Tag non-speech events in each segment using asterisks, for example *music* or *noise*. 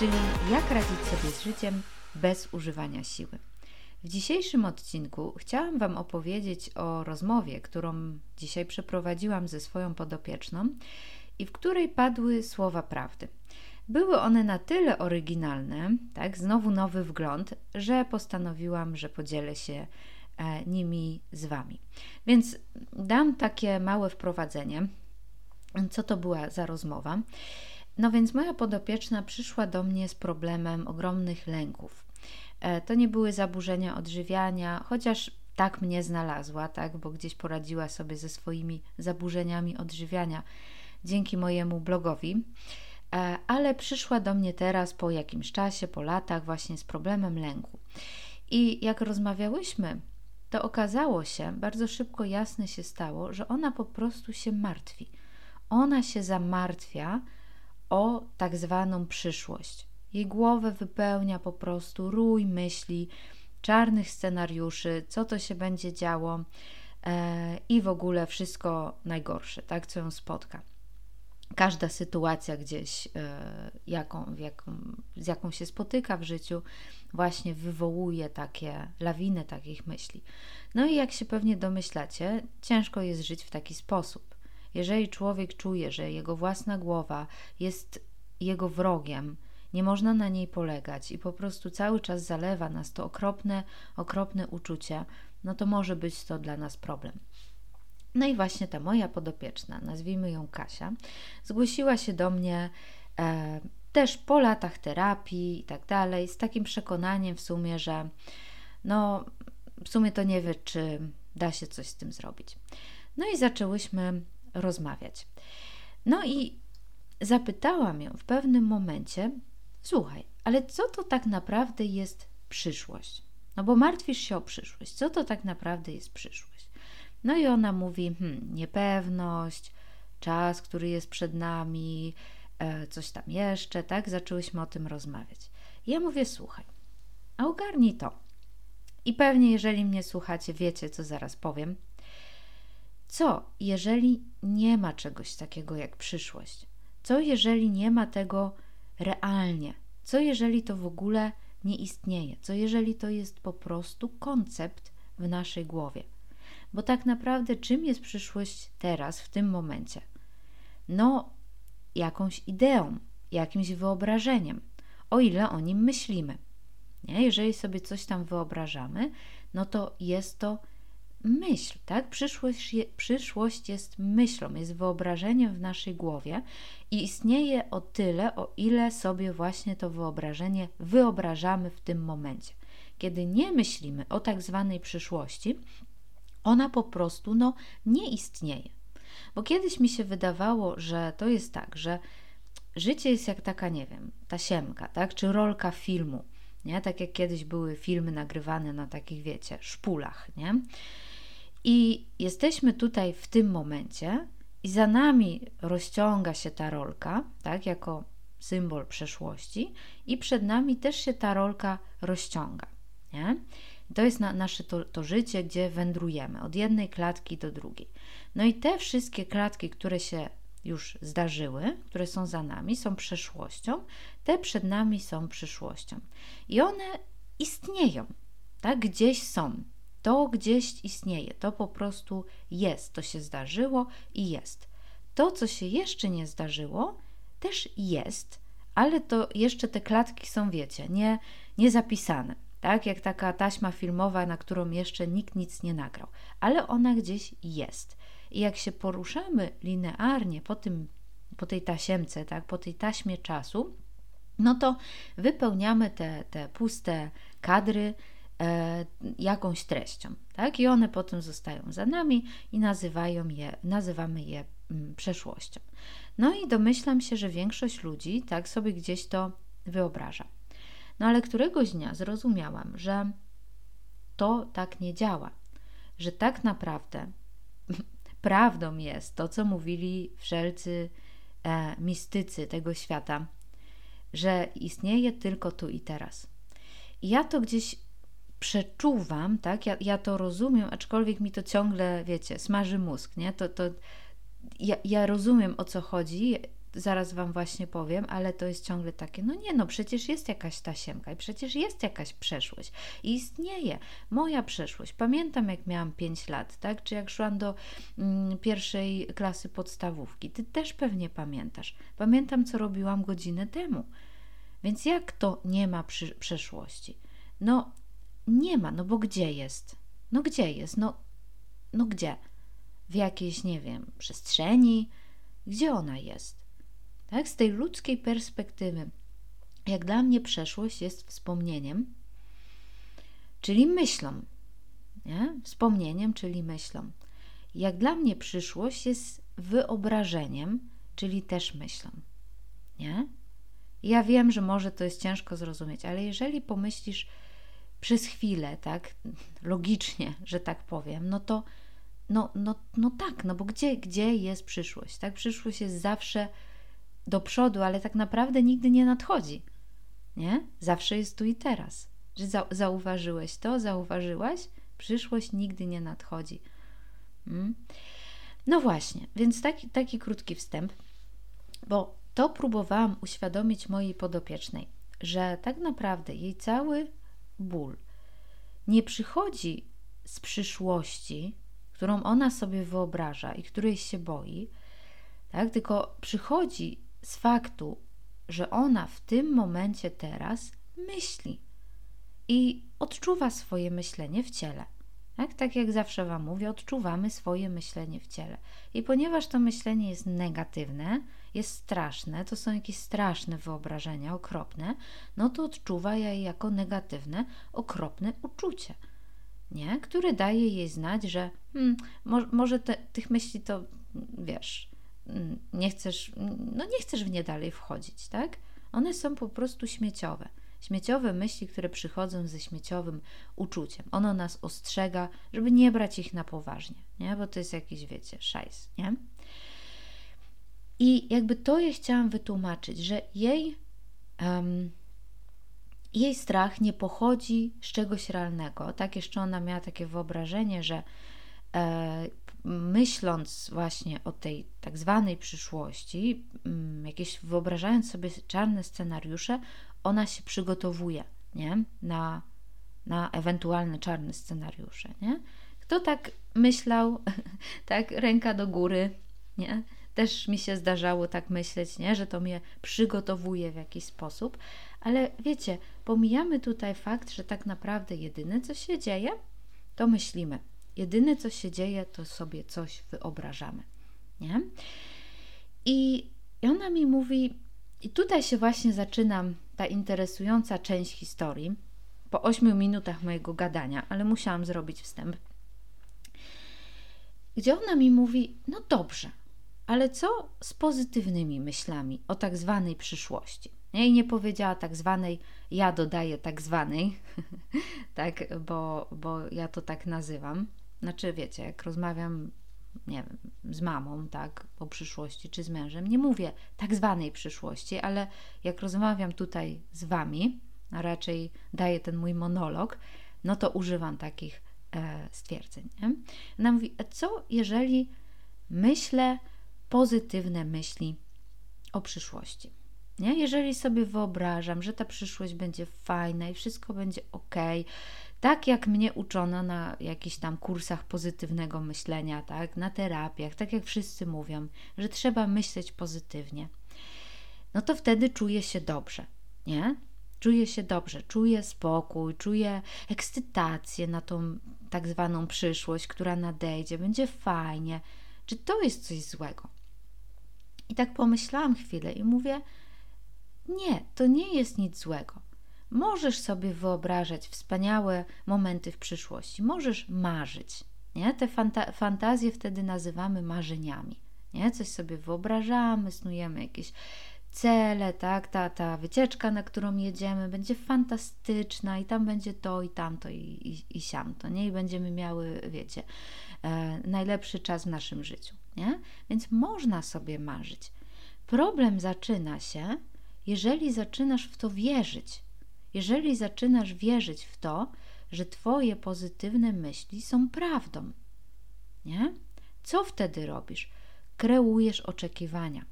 czyli jak radzić sobie z życiem bez używania siły. W dzisiejszym odcinku chciałam Wam opowiedzieć o rozmowie, którą dzisiaj przeprowadziłam ze swoją podopieczną i w której padły słowa prawdy. Były one na tyle oryginalne, tak, znowu nowy wgląd, że postanowiłam, że podzielę się e, nimi z Wami. Więc dam takie małe wprowadzenie, co to była za rozmowa. No więc moja podopieczna przyszła do mnie z problemem ogromnych lęków. E, to nie były zaburzenia odżywiania, chociaż tak mnie znalazła, tak, bo gdzieś poradziła sobie ze swoimi zaburzeniami odżywiania dzięki mojemu blogowi. E, ale przyszła do mnie teraz po jakimś czasie, po latach, właśnie z problemem lęku. I jak rozmawiałyśmy, to okazało się, bardzo szybko jasne się stało, że ona po prostu się martwi. Ona się zamartwia o tak zwaną przyszłość. Jej głowę wypełnia po prostu rój myśli, czarnych scenariuszy, co to się będzie działo e, i w ogóle wszystko najgorsze, tak, co ją spotka każda sytuacja gdzieś, e, jaką, jaką, z jaką się spotyka w życiu, właśnie wywołuje takie lawiny takich myśli. No i jak się pewnie domyślacie, ciężko jest żyć w taki sposób. Jeżeli człowiek czuje, że jego własna głowa jest jego wrogiem, nie można na niej polegać i po prostu cały czas zalewa nas to okropne, okropne uczucie, no to może być to dla nas problem. No i właśnie ta moja podopieczna, nazwijmy ją Kasia, zgłosiła się do mnie e, też po latach terapii i tak dalej, z takim przekonaniem w sumie, że no w sumie to nie wie, czy da się coś z tym zrobić. No i zaczęłyśmy rozmawiać. No i zapytałam ją w pewnym momencie: Słuchaj, ale co to tak naprawdę jest przyszłość? No bo martwisz się o przyszłość. Co to tak naprawdę jest przyszłość? No i ona mówi: hmm, niepewność, czas, który jest przed nami, e, coś tam jeszcze, tak? Zaczęłyśmy o tym rozmawiać. Ja mówię: Słuchaj, a ogarnij to. I pewnie, jeżeli mnie słuchacie, wiecie, co zaraz powiem. Co, jeżeli nie ma czegoś takiego jak przyszłość? Co, jeżeli nie ma tego realnie? Co, jeżeli to w ogóle nie istnieje? Co, jeżeli to jest po prostu koncept w naszej głowie? Bo tak naprawdę, czym jest przyszłość teraz, w tym momencie? No, jakąś ideą, jakimś wyobrażeniem, o ile o nim myślimy. Nie? Jeżeli sobie coś tam wyobrażamy, no to jest to myśl, tak? Przyszłość, je, przyszłość jest myślą, jest wyobrażeniem w naszej głowie i istnieje o tyle, o ile sobie właśnie to wyobrażenie wyobrażamy w tym momencie. Kiedy nie myślimy o tak zwanej przyszłości, ona po prostu no, nie istnieje. Bo kiedyś mi się wydawało, że to jest tak, że życie jest jak taka, nie wiem, tasiemka, tak? Czy rolka filmu, nie? Tak jak kiedyś były filmy nagrywane na takich, wiecie, szpulach, nie? I jesteśmy tutaj w tym momencie i za nami rozciąga się ta rolka, tak? Jako symbol przeszłości i przed nami też się ta rolka rozciąga, nie? To jest na, nasze to, to życie, gdzie wędrujemy od jednej klatki do drugiej. No i te wszystkie klatki, które się już zdarzyły, które są za nami, są przeszłością, te przed nami są przyszłością. I one istnieją, tak? Gdzieś są. To gdzieś istnieje, to po prostu jest, to się zdarzyło i jest. To, co się jeszcze nie zdarzyło, też jest, ale to jeszcze te klatki są, wiecie, nie, nie zapisane tak jak taka taśma filmowa, na którą jeszcze nikt nic nie nagrał, ale ona gdzieś jest. I jak się poruszamy linearnie po, tym, po tej tasiemce, tak, po tej taśmie czasu, no to wypełniamy te, te puste kadry jakąś treścią, tak? I one potem zostają za nami i nazywają je, nazywamy je mm, przeszłością. No i domyślam się, że większość ludzi tak sobie gdzieś to wyobraża. No ale któregoś dnia zrozumiałam, że to tak nie działa, że tak naprawdę *laughs* prawdą jest to, co mówili wszelcy e, mistycy tego świata, że istnieje tylko tu i teraz. I ja to gdzieś przeczuwam, tak? Ja, ja to rozumiem, aczkolwiek mi to ciągle, wiecie, smaży mózg, nie? To, to ja, ja rozumiem o co chodzi, zaraz Wam właśnie powiem, ale to jest ciągle takie, no nie, no przecież jest jakaś tasiemka i przecież jest jakaś przeszłość i istnieje moja przeszłość. Pamiętam, jak miałam 5 lat, tak, czy jak szłam do mm, pierwszej klasy podstawówki. Ty też pewnie pamiętasz. Pamiętam, co robiłam godzinę temu. Więc jak to nie ma przy, przeszłości? No nie ma, no bo gdzie jest? No gdzie jest? No, no gdzie? W jakiejś, nie wiem, przestrzeni? Gdzie ona jest? Tak? Z tej ludzkiej perspektywy, jak dla mnie przeszłość jest wspomnieniem, czyli myślą. Nie? Wspomnieniem, czyli myślą. Jak dla mnie przyszłość jest wyobrażeniem, czyli też myślą. Nie? Ja wiem, że może to jest ciężko zrozumieć, ale jeżeli pomyślisz przez chwilę, tak, logicznie, że tak powiem, no to no, no, no tak, no bo gdzie, gdzie jest przyszłość? Tak, przyszłość jest zawsze do przodu, ale tak naprawdę nigdy nie nadchodzi. Nie? Zawsze jest tu i teraz. Że zauważyłeś to, zauważyłaś? Przyszłość nigdy nie nadchodzi. Hmm? No właśnie, więc taki, taki krótki wstęp, bo to próbowałam uświadomić mojej podopiecznej, że tak naprawdę jej cały ból nie przychodzi z przyszłości, którą ona sobie wyobraża i której się boi, tak? tylko przychodzi z faktu, że ona w tym momencie teraz myśli i odczuwa swoje myślenie w ciele. Tak? tak jak zawsze Wam mówię, odczuwamy swoje myślenie w ciele. I ponieważ to myślenie jest negatywne, jest straszne, to są jakieś straszne wyobrażenia, okropne, no to odczuwa je jako negatywne, okropne uczucie nie? który daje jej znać, że hmm, mo może te, tych myśli to wiesz, mm, nie chcesz, no nie chcesz w nie dalej wchodzić, tak? One są po prostu śmieciowe. Śmieciowe myśli, które przychodzą ze śmieciowym uczuciem. Ono nas ostrzega, żeby nie brać ich na poważnie, nie? Bo to jest jakiś, wiecie, szajs, nie? I jakby to je chciałam wytłumaczyć, że jej um, jej strach nie pochodzi z czegoś realnego. Tak jeszcze ona miała takie wyobrażenie, że e, myśląc właśnie o tej tak zwanej przyszłości, jakieś wyobrażając sobie czarne scenariusze, ona się przygotowuje nie? Na, na ewentualne czarne scenariusze. Nie? Kto tak myślał, *laughs* tak ręka do góry, nie? Też mi się zdarzało tak myśleć, nie? że to mnie przygotowuje w jakiś sposób, ale wiecie, pomijamy tutaj fakt, że tak naprawdę jedyne co się dzieje, to myślimy. Jedyne co się dzieje, to sobie coś wyobrażamy. Nie? I ona mi mówi, i tutaj się właśnie zaczyna ta interesująca część historii, po ośmiu minutach mojego gadania, ale musiałam zrobić wstęp, gdzie ona mi mówi: No dobrze, ale co z pozytywnymi myślami o tak zwanej przyszłości? I nie powiedziała tak zwanej, ja dodaję tak zwanej, *laughs* tak, bo, bo ja to tak nazywam. Znaczy, wiecie, jak rozmawiam, nie wiem, z mamą, tak, o przyszłości, czy z mężem, nie mówię tak zwanej przyszłości, ale jak rozmawiam tutaj z wami, a raczej daję ten mój monolog, no to używam takich e, stwierdzeń. Nie? Ona mówi, co jeżeli myślę pozytywne myśli o przyszłości? Nie? Jeżeli sobie wyobrażam, że ta przyszłość będzie fajna i wszystko będzie ok, tak jak mnie uczono na jakichś tam kursach pozytywnego myślenia, tak, na terapiach, tak jak wszyscy mówią, że trzeba myśleć pozytywnie, no to wtedy czuję się dobrze, nie? Czuję się dobrze, czuję spokój, czuję ekscytację na tą tak zwaną przyszłość, która nadejdzie, będzie fajnie. Czy to jest coś złego? I tak pomyślałam chwilę i mówię, nie, to nie jest nic złego. Możesz sobie wyobrażać wspaniałe momenty w przyszłości, możesz marzyć. Nie? Te fanta fantazje wtedy nazywamy marzeniami. Nie? Coś sobie wyobrażamy, snujemy jakieś cele, tak? Ta, ta wycieczka, na którą jedziemy, będzie fantastyczna i tam będzie to i tamto i, i, i siamto, nie? I będziemy miały, wiecie, e, najlepszy czas w naszym życiu, nie? Więc można sobie marzyć. Problem zaczyna się, jeżeli zaczynasz w to wierzyć, jeżeli zaczynasz wierzyć w to, że Twoje pozytywne myśli są prawdą, nie? Co wtedy robisz? Kreujesz oczekiwania.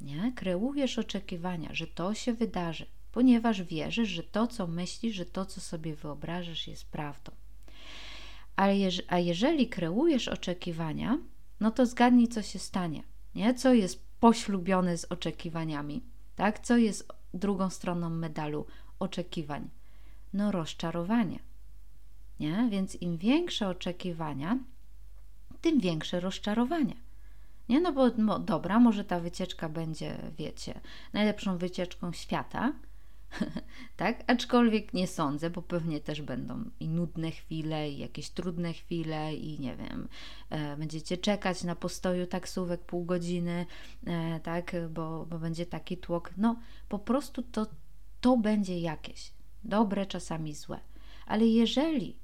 Nie? Kreujesz oczekiwania, że to się wydarzy, ponieważ wierzysz, że to, co myślisz, że to, co sobie wyobrażasz, jest prawdą. A, jeż, a jeżeli kreujesz oczekiwania, no to zgadnij, co się stanie. Nie? Co jest poślubione z oczekiwaniami, tak? Co jest drugą stroną medalu oczekiwań? No, rozczarowanie. Nie? Więc im większe oczekiwania, tym większe rozczarowanie. Nie, no bo no, dobra, może ta wycieczka będzie, wiecie, najlepszą wycieczką świata, *laughs* tak? Aczkolwiek nie sądzę, bo pewnie też będą i nudne chwile, i jakieś trudne chwile, i nie wiem, e, będziecie czekać na postoju taksówek pół godziny, e, tak? Bo, bo będzie taki tłok. No, po prostu to, to będzie jakieś. Dobre, czasami złe. Ale jeżeli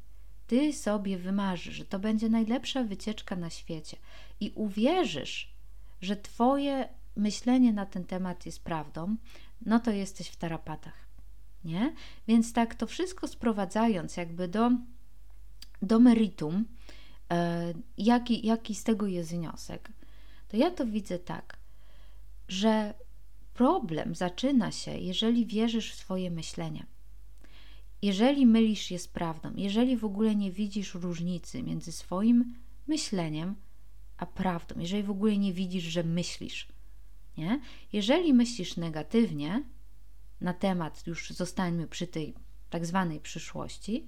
ty sobie wymarzysz, że to będzie najlepsza wycieczka na świecie i uwierzysz, że twoje myślenie na ten temat jest prawdą, no to jesteś w tarapatach. Nie? Więc tak to wszystko sprowadzając jakby do, do meritum, e, jaki, jaki z tego jest wniosek, to ja to widzę tak, że problem zaczyna się, jeżeli wierzysz w swoje myślenie. Jeżeli mylisz je z prawdą, jeżeli w ogóle nie widzisz różnicy między swoim myśleniem a prawdą, jeżeli w ogóle nie widzisz, że myślisz, nie? Jeżeli myślisz negatywnie na temat, już zostańmy przy tej tak zwanej przyszłości,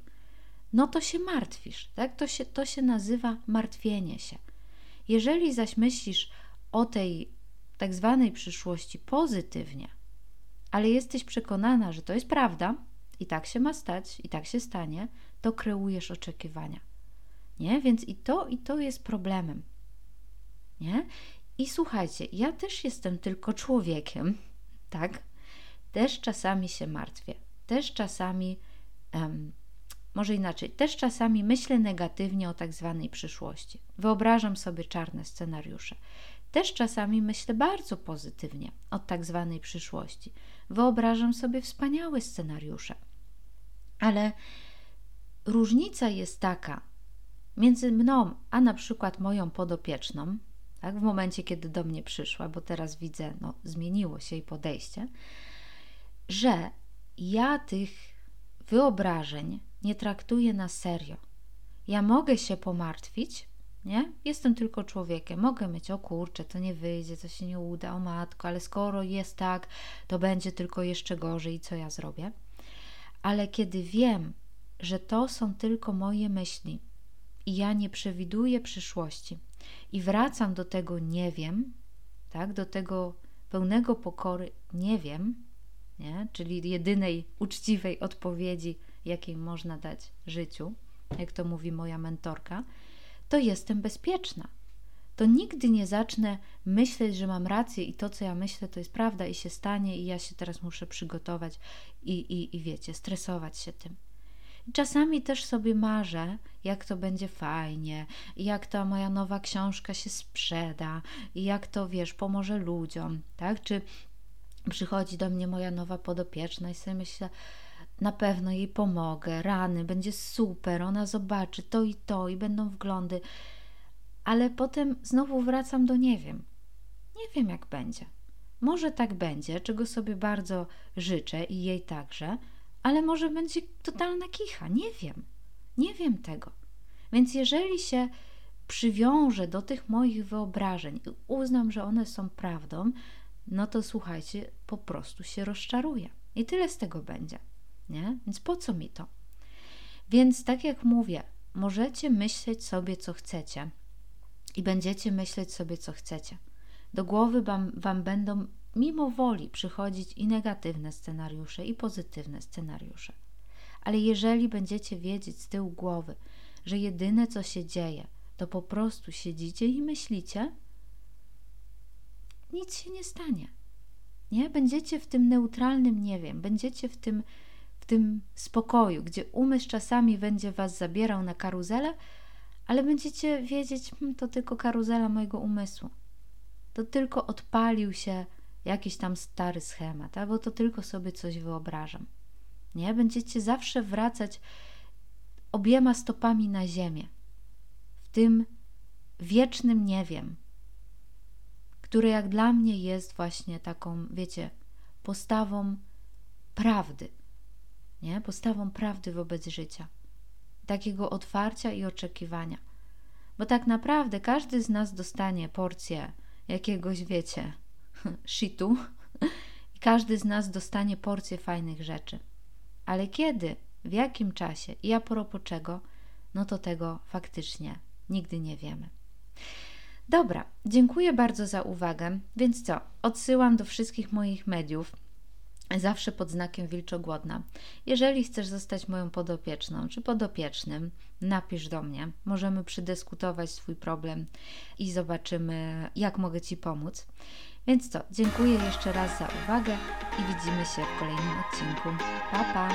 no to się martwisz, tak? To się, to się nazywa martwienie się. Jeżeli zaś myślisz o tej tak zwanej przyszłości pozytywnie, ale jesteś przekonana, że to jest prawda i tak się ma stać, i tak się stanie, to kreujesz oczekiwania. Nie? Więc i to, i to jest problemem. Nie? I słuchajcie, ja też jestem tylko człowiekiem, *laughs* tak? Też czasami się martwię, też czasami, um, może inaczej, też czasami myślę negatywnie o tak zwanej przyszłości. Wyobrażam sobie czarne scenariusze. Też czasami myślę bardzo pozytywnie o tak zwanej przyszłości. Wyobrażam sobie wspaniałe scenariusze. Ale różnica jest taka między mną, a na przykład moją podopieczną, tak, w momencie, kiedy do mnie przyszła, bo teraz widzę, no, zmieniło się jej podejście, że ja tych wyobrażeń nie traktuję na serio. Ja mogę się pomartwić, nie? Jestem tylko człowiekiem. Mogę mieć, o kurczę, to nie wyjdzie, to się nie uda, o matko, ale skoro jest tak, to będzie tylko jeszcze gorzej i co ja zrobię? Ale kiedy wiem, że to są tylko moje myśli i ja nie przewiduję przyszłości i wracam do tego nie wiem, tak, do tego pełnego pokory nie wiem, nie? czyli jedynej uczciwej odpowiedzi, jakiej można dać życiu, jak to mówi moja mentorka, to jestem bezpieczna. To nigdy nie zacznę myśleć, że mam rację i to, co ja myślę, to jest prawda i się stanie, i ja się teraz muszę przygotować i, i, i wiecie, stresować się tym. Czasami też sobie marzę, jak to będzie fajnie, jak ta moja nowa książka się sprzeda, i jak to wiesz, pomoże ludziom, tak? Czy przychodzi do mnie moja nowa podopieczna i sobie myślę, na pewno jej pomogę, rany, będzie super, ona zobaczy to i to i będą wglądy, ale potem znowu wracam do nie wiem. Nie wiem, jak będzie. Może tak będzie, czego sobie bardzo życzę i jej także, ale może będzie totalna kicha. Nie wiem. Nie wiem tego. Więc jeżeli się przywiążę do tych moich wyobrażeń i uznam, że one są prawdą, no to słuchajcie, po prostu się rozczaruję. I tyle z tego będzie. Nie? Więc po co mi to? Więc tak jak mówię, możecie myśleć sobie, co chcecie i będziecie myśleć sobie, co chcecie. Do głowy wam, wam będą mimo woli przychodzić i negatywne scenariusze, i pozytywne scenariusze. Ale jeżeli będziecie wiedzieć z tyłu głowy, że jedyne co się dzieje, to po prostu siedzicie i myślicie, nic się nie stanie. Nie? Będziecie w tym neutralnym nie wiem, będziecie w tym, w tym spokoju, gdzie umysł czasami będzie was zabierał na karuzelę, ale będziecie wiedzieć, hm, to tylko karuzela mojego umysłu. To tylko odpalił się jakiś tam stary schemat, albo to tylko sobie coś wyobrażam. Nie? Będziecie zawsze wracać obiema stopami na ziemię, w tym wiecznym nie wiem, które jak dla mnie jest właśnie taką, wiecie, postawą prawdy, nie? Postawą prawdy wobec życia, takiego otwarcia i oczekiwania. Bo tak naprawdę każdy z nas dostanie porcję jakiegoś, wiecie, *laughs* shitu i każdy z nas dostanie porcję fajnych rzeczy. Ale kiedy, w jakim czasie i a propos czego, no to tego faktycznie nigdy nie wiemy. Dobra, dziękuję bardzo za uwagę. Więc co? Odsyłam do wszystkich moich mediów zawsze pod znakiem wilczogłodna. Jeżeli chcesz zostać moją podopieczną czy podopiecznym, napisz do mnie. Możemy przedyskutować swój problem i zobaczymy, jak mogę Ci pomóc. Więc co, dziękuję jeszcze raz za uwagę i widzimy się w kolejnym odcinku. Pa, pa!